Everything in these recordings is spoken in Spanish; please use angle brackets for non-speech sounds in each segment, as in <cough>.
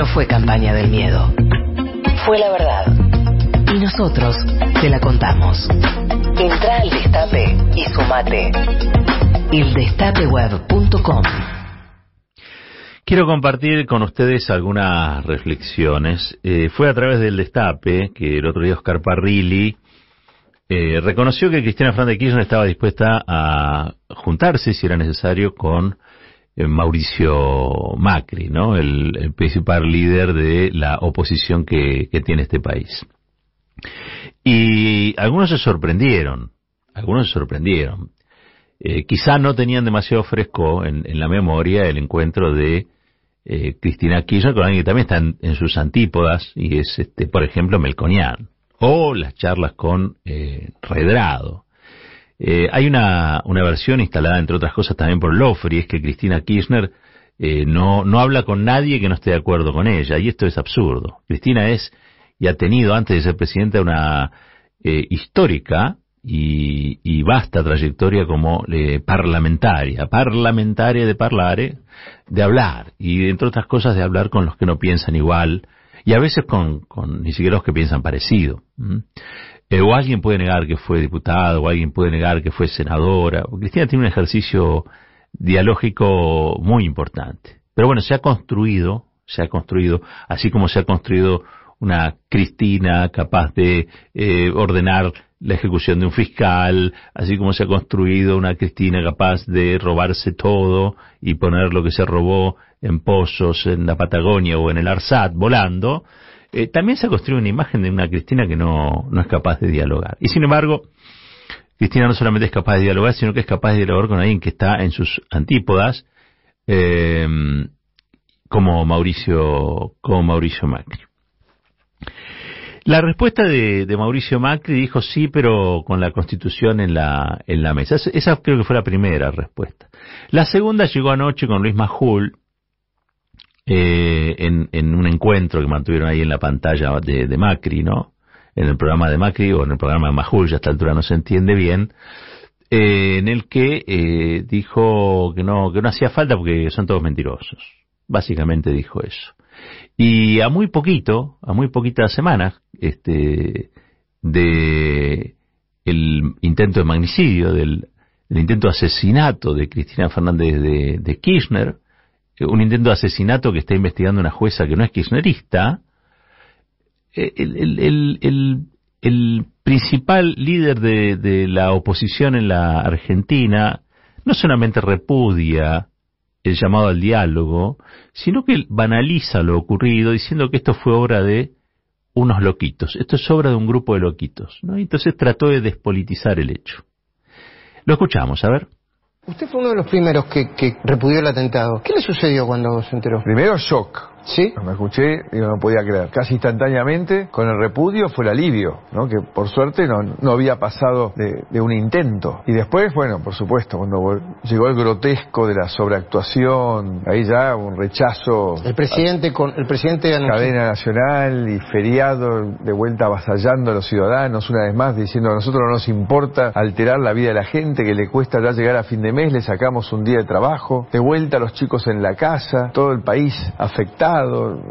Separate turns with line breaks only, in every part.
No fue campaña del miedo. Fue la verdad. Y nosotros te la contamos. Entra al Destape y sumate. Eldestapeweb.com
Quiero compartir con ustedes algunas reflexiones. Eh, fue a través del Destape que el otro día Oscar Parrilli eh, reconoció que Cristina Fernández de Kirchner estaba dispuesta a juntarse, si era necesario, con eh, Mauricio Macri, ¿no? El, principal líder de la oposición que, tiene este país. Y algunos se sorprendieron, algunos se sorprendieron. Eh, quizá no tenían demasiado fresco en, la memoria el encuentro de eh, Cristina Kirchner con alguien que también está en, sus antípodas y es, este, por ejemplo, Melconian o las charlas con eh, Redrado. Eh, hay una, una versión instalada, entre otras cosas, también por Lofri, es que Cristina Kirchner eh, no, no habla con nadie que no esté de acuerdo con ella, y esto es absurdo. Cristina es, y ha tenido antes de ser presidenta, una eh, histórica y, y, vasta trayectoria como parlamentaria, parlamentaria de parlare, de hablar, y entre otras cosas de hablar con los que no piensan igual, y a veces con, con ni siquiera los que piensan parecido. O alguien puede negar que fue diputado, o alguien puede negar que fue senadora. Cristina tiene un ejercicio dialógico muy importante. Pero bueno, se ha construido, se ha construido, así como se ha construido una Cristina capaz de eh, ordenar la ejecución de un fiscal, así como se ha construido una Cristina capaz de robarse todo y poner lo que se robó en pozos en la Patagonia o en el Arsat volando, eh, también se ha construido una imagen de una Cristina que no, no es capaz de dialogar. Y sin embargo, Cristina no solamente es capaz de dialogar, sino que es capaz de dialogar con alguien que está en sus antípodas, eh, como Mauricio, como Mauricio Macri. La respuesta de, Mauricio Macri dijo sí, pero con la Constitución en la, en la mesa. Esa creo que fue la primera respuesta. La segunda llegó anoche con Luis Majul, eh, en, un encuentro que mantuvieron ahí en la pantalla de, Macri, ¿no? En el programa de Macri o en el programa de Majul, ya a esta altura no se entiende bien, eh, en el que eh, dijo que no, que no hacía falta porque son todos mentirosos. Básicamente dijo eso. Y a muy poquito, a muy poquitas semanas, este, de el intento de magnicidio, del, intento de asesinato de Cristina Fernández de, de Kirchner, un intento de asesinato que está investigando una jueza que no es kirchnerista, eh, el, principal líder de, la oposición en la Argentina no solamente repudia el llamado al diálogo, sino que banaliza lo ocurrido diciendo que esto fue obra de unos loquitos, esto es obra de un grupo de loquitos, ¿no? Entonces trató de despolitizar el hecho. Lo escuchamos, a ver.
Usted fue uno de los primeros que, que repudió el atentado. ¿Qué le sucedió cuando se enteró?
Primero, shock.
¿Sí?
Me escuché y no podía creer. Casi instantáneamente, con el repudio fue el alivio, ¿no? Que por suerte no, no había pasado de, un intento. Y después, bueno, por supuesto, cuando llegó el grotesco de la sobreactuación, ahí ya un rechazo.
El presidente con el presidente
cadena nacional y feriado de vuelta avasallando a los ciudadanos una vez más diciendo a nosotros no nos importa alterar la vida de la gente que le cuesta ya llegar a fin de mes, le sacamos un día de trabajo, de vuelta a los chicos en la casa, todo el país afectado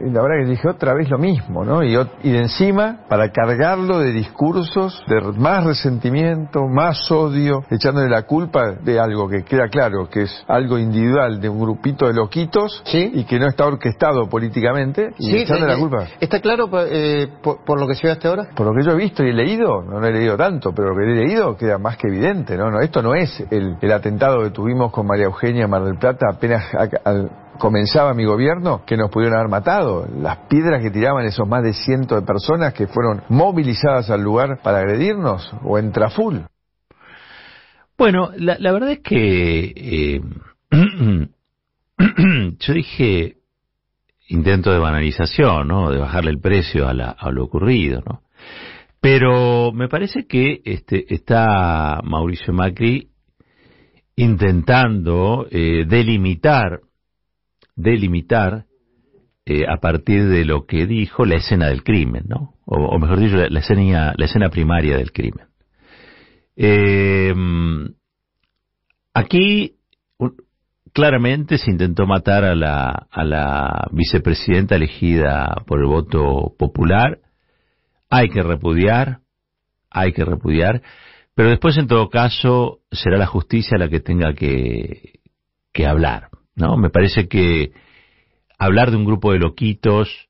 y la verdad que dije otra vez lo mismo, ¿no? Y, y de encima, para cargarlo de discursos, de más resentimiento, más odio, echándole la culpa de algo que queda claro, que es algo individual de un grupito de loquitos y que no está orquestado políticamente, y echándole la eh, culpa.
¿Está claro eh, por, lo que se ve hasta ahora?
Por lo que yo he visto y he leído, no, he leído tanto, pero lo que he leído queda más que evidente, ¿no? no esto no es el, el atentado que tuvimos con María Eugenia Mar del Plata apenas al comenzaba mi gobierno que nos pudieron haber matado. Las piedras que tiraban esos más de cientos de personas que fueron movilizadas al lugar para agredirnos o en Traful.
Bueno, la, verdad es que eh, <clears throat> yo dije intento de banalización, ¿no? De bajarle el precio a, lo ocurrido, ¿no? Pero me parece que este, está Mauricio Macri intentando eh, delimitar delimitar eh, a partir de lo que dijo la escena del crimen, ¿no? O, mejor dicho, la, escena, la escena primaria del crimen. Eh, aquí, claramente se intentó matar a la, a la vicepresidenta elegida por el voto popular. Hay que repudiar, hay que repudiar, pero después en todo caso será la justicia la que tenga que, que hablar, ¿no? Me parece que hablar de un grupo de loquitos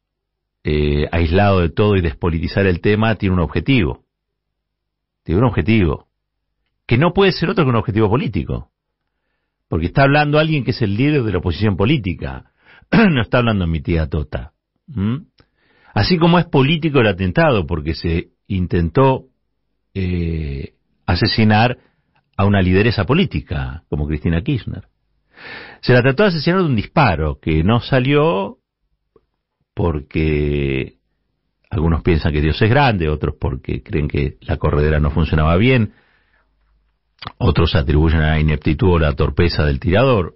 eh, aislado de todo y despolitizar el tema tiene un objetivo. Tiene un objetivo. Que no puede ser otro que un objetivo político. Porque está hablando alguien que es el líder de la oposición política. <clears throat> no está hablando mi tía Tota. Así como es político el atentado, porque se intentó eh, asesinar a una lideresa política, como Cristina Kirchner. Se la trató de asesinar de un disparo que no salió porque algunos piensan que Dios es grande, otros porque creen que la corredera no funcionaba bien, otros atribuyen a la ineptitud o la torpeza del tirador.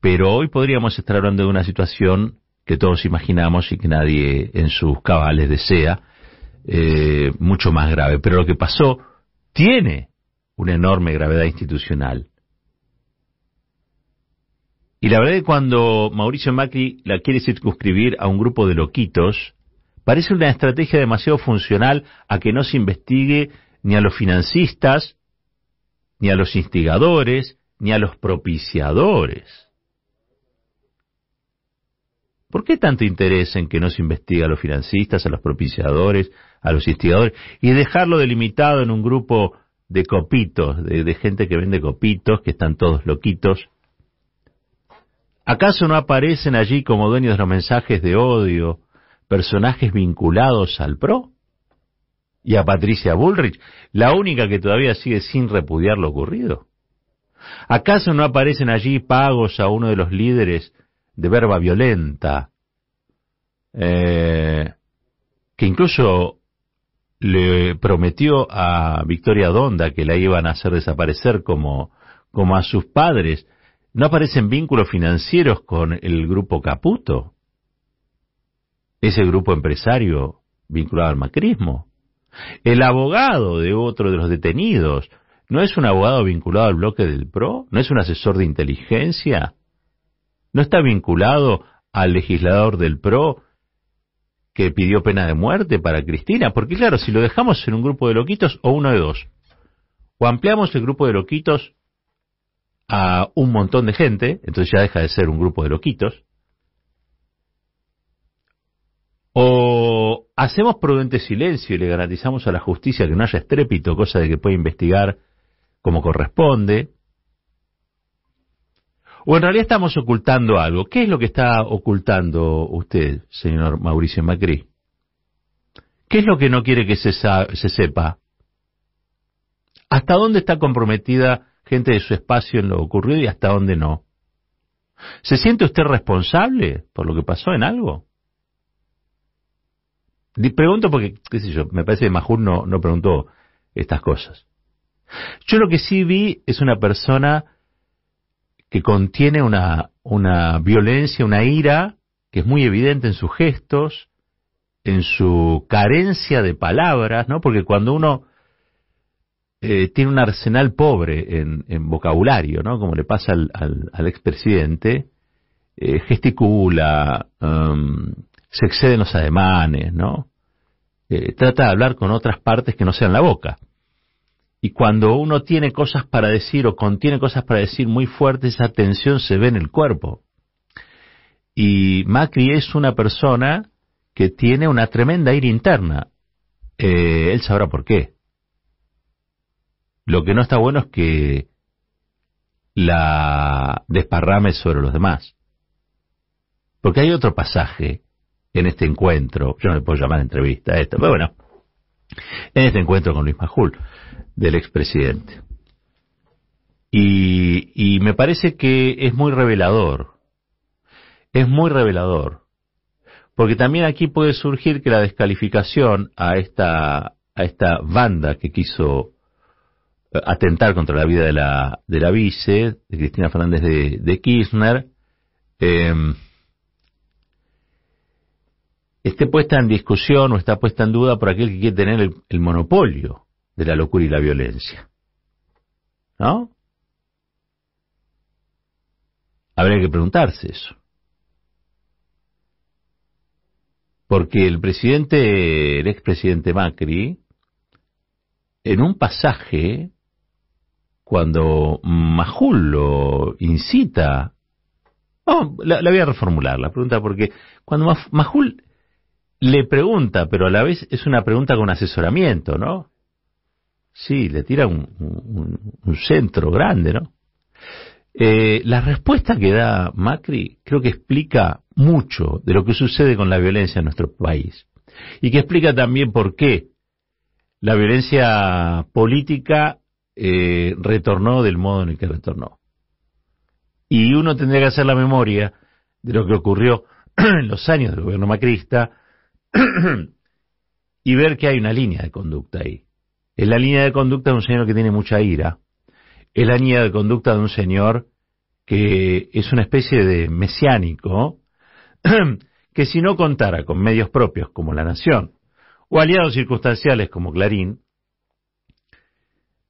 Pero hoy podríamos estar hablando de una situación que todos imaginamos y que nadie en sus cabales desea, eh, mucho más grave. Pero lo que pasó tiene una enorme gravedad institucional. Y la verdad es que cuando Mauricio Macri la quiere circunscribir a un grupo de loquitos, parece una estrategia demasiado funcional a que no se investigue ni a los financistas, ni a los instigadores, ni a los propiciadores. ¿Por qué tanto interés en que no se investigue a los financistas, a los propiciadores, a los instigadores, y dejarlo delimitado en un grupo de copitos, de, de gente que vende copitos, que están todos loquitos? ¿Acaso no aparecen allí como dueños de los mensajes de odio personajes vinculados al PRO? Y a Patricia Bullrich, la única que todavía sigue sin repudiar lo ocurrido. ¿Acaso no aparecen allí pagos a uno de los líderes de verba violenta, eh, que incluso le prometió a Victoria Donda que la iban a hacer desaparecer como, como a sus padres ¿No aparecen vínculos financieros con el grupo Caputo? Ese grupo empresario vinculado al macrismo. El abogado de otro de los detenidos, ¿no es un abogado vinculado al bloque del PRO? ¿No es un asesor de inteligencia? ¿No está vinculado al legislador del PRO que pidió pena de muerte para Cristina? Porque claro, si lo dejamos en un grupo de loquitos, o uno de dos, o ampliamos el grupo de loquitos a un montón de gente, entonces ya deja de ser un grupo de loquitos, o hacemos prudente silencio y le garantizamos a la justicia que no haya estrépito, cosa de que pueda investigar como corresponde, o en realidad estamos ocultando algo. ¿Qué es lo que está ocultando usted, señor Mauricio Macri? ¿Qué es lo que no quiere que se, se sepa? ¿Hasta dónde está comprometida gente de su espacio en lo ocurrido y hasta dónde no. ¿Se siente usted responsable por lo que pasó en algo? Pregunto porque, qué sé yo, me parece que Majur no, no preguntó estas cosas. Yo lo que sí vi es una persona que contiene una, una violencia, una ira, que es muy evidente en sus gestos, en su carencia de palabras, ¿no? Porque cuando uno eh, tiene un arsenal pobre en, vocabulario, ¿no? Como le pasa al, al, expresidente, eh, gesticula, um, se excede en los ademanes, ¿no? Eh, trata de hablar con otras partes que no sean la boca. Y cuando uno tiene cosas para decir o contiene cosas para decir muy fuertes, esa tensión se ve en el cuerpo. Y Macri es una persona que tiene una tremenda ira interna. él sabrá por qué. Lo que no está bueno es que la desparrame sobre los demás. Porque hay otro pasaje en este encuentro, yo no le puedo llamar entrevista a esto, pero bueno, en este encuentro con Luis Majul, del expresidente. Y, y me parece que es muy revelador, es muy revelador, porque también aquí puede surgir que la descalificación a esta, a esta banda que quiso atentar contra la vida de la, de la vice, de Cristina Fernández de, Kirchner, em, esté puesta en discusión o está puesta en duda por aquel que quiere tener el, monopolio de la locura y la violencia. ¿No? Habría que preguntarse eso. Porque el presidente, el expresidente Macri, en un pasaje, cuando Majul lo incita, oh, la, voy a reformular la pregunta, porque cuando Majul le pregunta, pero a la vez es una pregunta con asesoramiento, ¿no? Sí, le tira un, centro grande, ¿no? Eh, la respuesta que da Macri creo que explica mucho de lo que sucede con la violencia en nuestro país y que explica también por qué la violencia política eh, retornó del modo en el que retornó. Y uno tendría que hacer la memoria de lo que ocurrió <clears throat> en los años del gobierno macrista <clears throat> y ver que hay una línea de conducta ahí. Es la línea de conducta de un señor que tiene mucha ira. Es la línea de conducta de un señor que es una especie de mesiánico, <clears throat> que si no contara con medios propios como La Nación, o aliados circunstanciales como Clarín,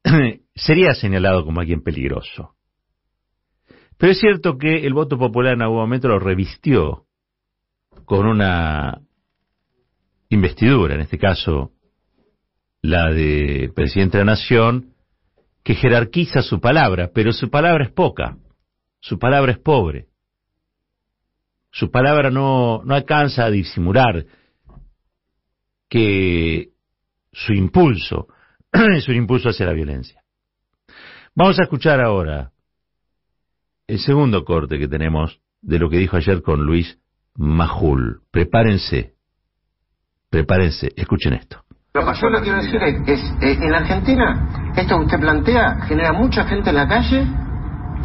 <coughs> sería señalado como alguien peligroso. Pero es cierto que el voto popular en algún momento lo revistió con una investidura, en este caso la de presidente de la Nación, que jerarquiza su palabra, pero su palabra es poca, su palabra es pobre, su palabra no, no alcanza a disimular que su impulso <clears throat> es un impulso hacia la violencia. Vamos a escuchar ahora el segundo corte que tenemos de lo que dijo ayer con Luis Majul. Prepárense, prepárense, escuchen esto.
Lo que yo lo quiero decir es, eh, en Argentina, esto que usted plantea genera mucha gente en la calle,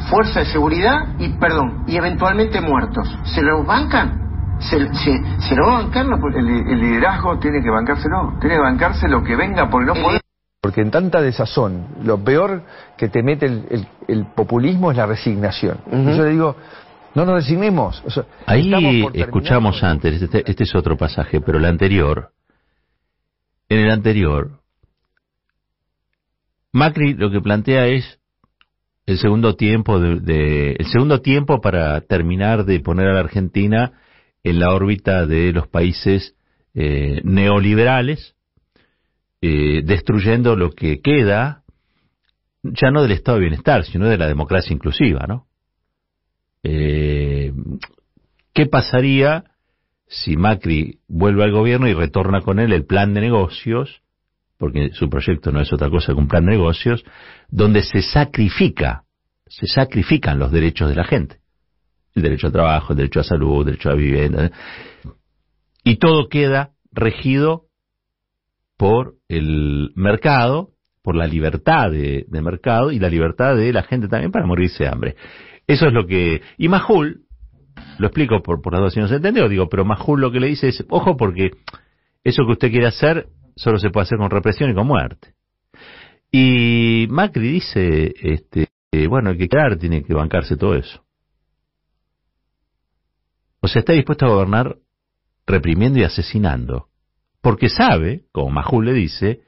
fuerza de seguridad y, perdón, y eventualmente muertos. ¿Se los bancan? ¿Se, se, lo va a bancar?
El, liderazgo tiene que bancárselo, tiene que bancarse lo que venga, porque no puede... Porque en tanta desazón, lo peor que te mete el, populismo es la resignación. yo le digo, no nos resignemos.
Ahí escuchamos antes, este, este, es otro pasaje, pero el anterior, en el anterior, Macri lo que plantea es el segundo tiempo de, el segundo tiempo para terminar de poner a la Argentina en la órbita de los países eh, neoliberales, eh, destruyendo lo que queda, ya no del estado de bienestar, sino de la democracia inclusiva, ¿no? Eh, ¿Qué pasaría si Macri vuelve al gobierno y retorna con él el plan de negocios, porque su proyecto no es otra cosa que un plan de negocios, donde se sacrifica, se sacrifican los derechos de la gente? el derecho al trabajo, el derecho a salud, el derecho a vivienda, y todo queda regido por el mercado, por la libertad de, mercado y la libertad de la gente también para morirse de hambre. Eso es lo que... Y Majul, lo explico por, por las dos si no se entendió, digo, pero Majul lo que le dice es, ojo porque eso que usted quiere hacer solo se puede hacer con represión y con muerte. Y Macri dice, este, bueno, hay que quedar, tiene que bancarse todo eso. O sea, está dispuesto a gobernar reprimiendo y asesinando. Porque sabe, como Majul le dice,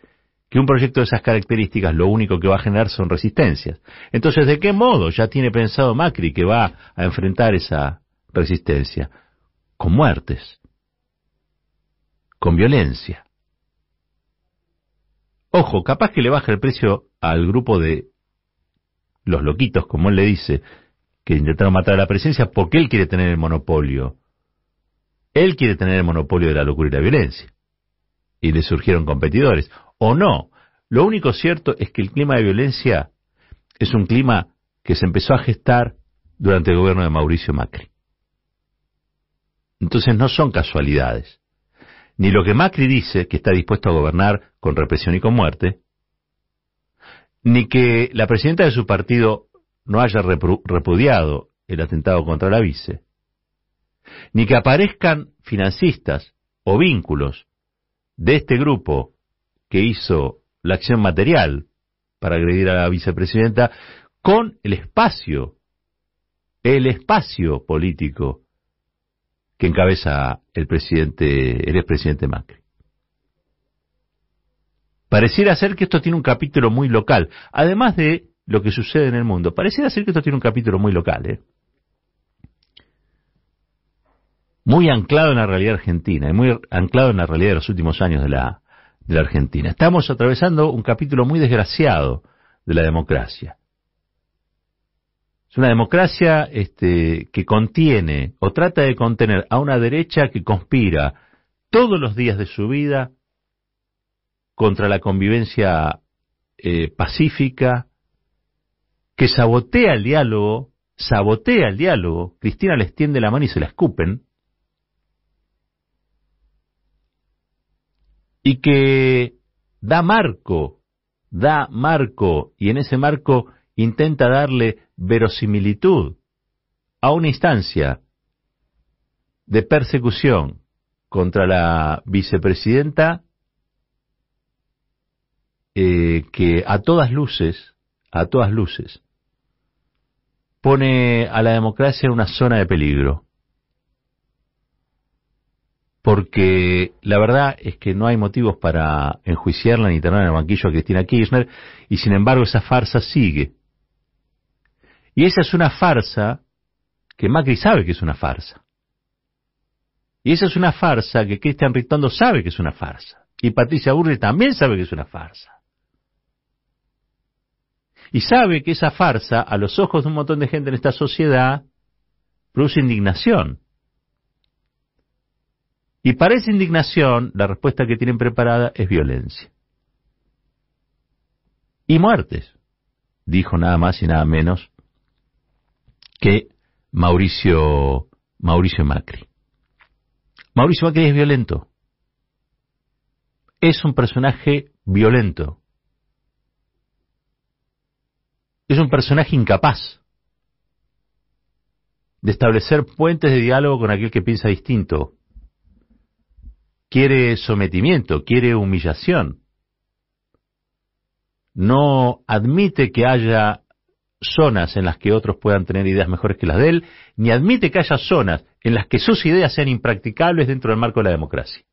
que un proyecto de esas características lo único que va a generar son resistencias. Entonces, ¿de qué modo ya tiene pensado Macri que va a enfrentar esa resistencia? Con muertes, con violencia. Ojo, capaz que le baja el precio al grupo de los loquitos, como él le dice, que intentaron matar a la presencia porque él quiere tener el monopolio. Él quiere tener el monopolio de la locura y la violencia. Y le surgieron competidores. O no. Lo único cierto es que el clima de violencia es un clima que se empezó a gestar durante el gobierno de Mauricio Macri. Entonces no son casualidades. Ni lo que Macri dice, que está dispuesto a gobernar con represión y con muerte, ni que la presidenta de su partido no haya repudiado el atentado contra la vice, ni que aparezcan financistas o vínculos de este grupo que hizo la acción material para agredir a la vicepresidenta con el espacio, el espacio político que encabeza el presidente, el expresidente Macri. Pareciera ser que esto tiene un capítulo muy local, además de lo que sucede en el mundo. Pareciera ser que esto tiene un capítulo muy local, ¿eh? Muy anclado en la realidad argentina y muy anclado en la realidad de los últimos años de la, Argentina. Estamos atravesando un capítulo muy desgraciado de la democracia. Es una democracia este, que contiene o trata de contener a una derecha que conspira todos los días de su vida contra la convivencia eh, pacífica, que sabotea el diálogo, sabotea el diálogo, Cristina les tiende la mano y se la escupen, y que da marco, da marco, y en ese marco intenta darle verosimilitud a una instancia de persecución contra la vicepresidenta eh, que a todas luces, a todas luces, pone a la democracia en una zona de peligro. Porque la verdad es que no hay motivos para enjuiciarla ni tener en el banquillo a Cristina Kirchner, y sin embargo esa farsa sigue. Y esa es una farsa que Macri sabe que es una farsa. Y esa es una farsa que Cristian Ritondo sabe que es una farsa. Y Patricia Burri también sabe que es una farsa y sabe que esa farsa, a los ojos de un montón de gente en esta sociedad, produce indignación. Y para esa indignación, la respuesta que tienen preparada es violencia. Y muertes, dijo nada más y nada menos que Mauricio, Mauricio Macri. Mauricio Macri es violento. Es un personaje violento. es un personaje incapaz de establecer puentes de diálogo con aquel que piensa distinto. Quiere sometimiento, quiere humillación. No admite que haya zonas en las que otros puedan tener ideas mejores que las de él, ni admite que haya zonas en las que sus ideas sean impracticables dentro del marco de la democracia.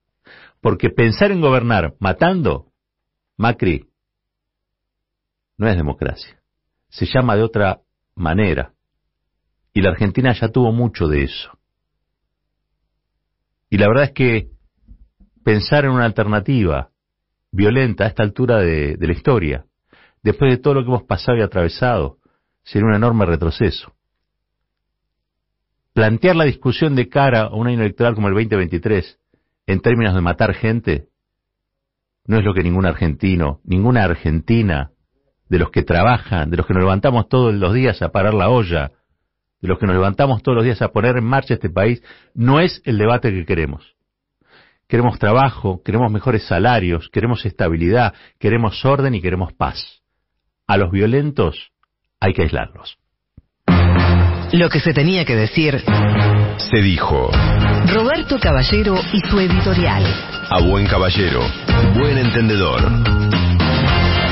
Porque pensar en gobernar matando, Macri, no es democracia se llama de otra manera. Y la Argentina ya tuvo mucho de eso. Y la verdad es que pensar en una alternativa violenta a esta altura de, la historia, después de todo lo que hemos pasado y atravesado, sería un enorme retroceso. Plantear la discusión de cara a un año electoral como el 2023 en términos de matar gente no es lo que ningún argentino, ninguna argentina de los que trabajan, de los que nos levantamos todos los días a parar la olla, de los que nos levantamos todos los días a poner en marcha este país, no es el debate que queremos. Queremos trabajo, queremos mejores salarios, queremos estabilidad, queremos orden y queremos paz. A los violentos hay que aislarlos.
Lo que se tenía que decir
se dijo.
Roberto Caballero y su editorial.
A buen caballero, buen entendedor.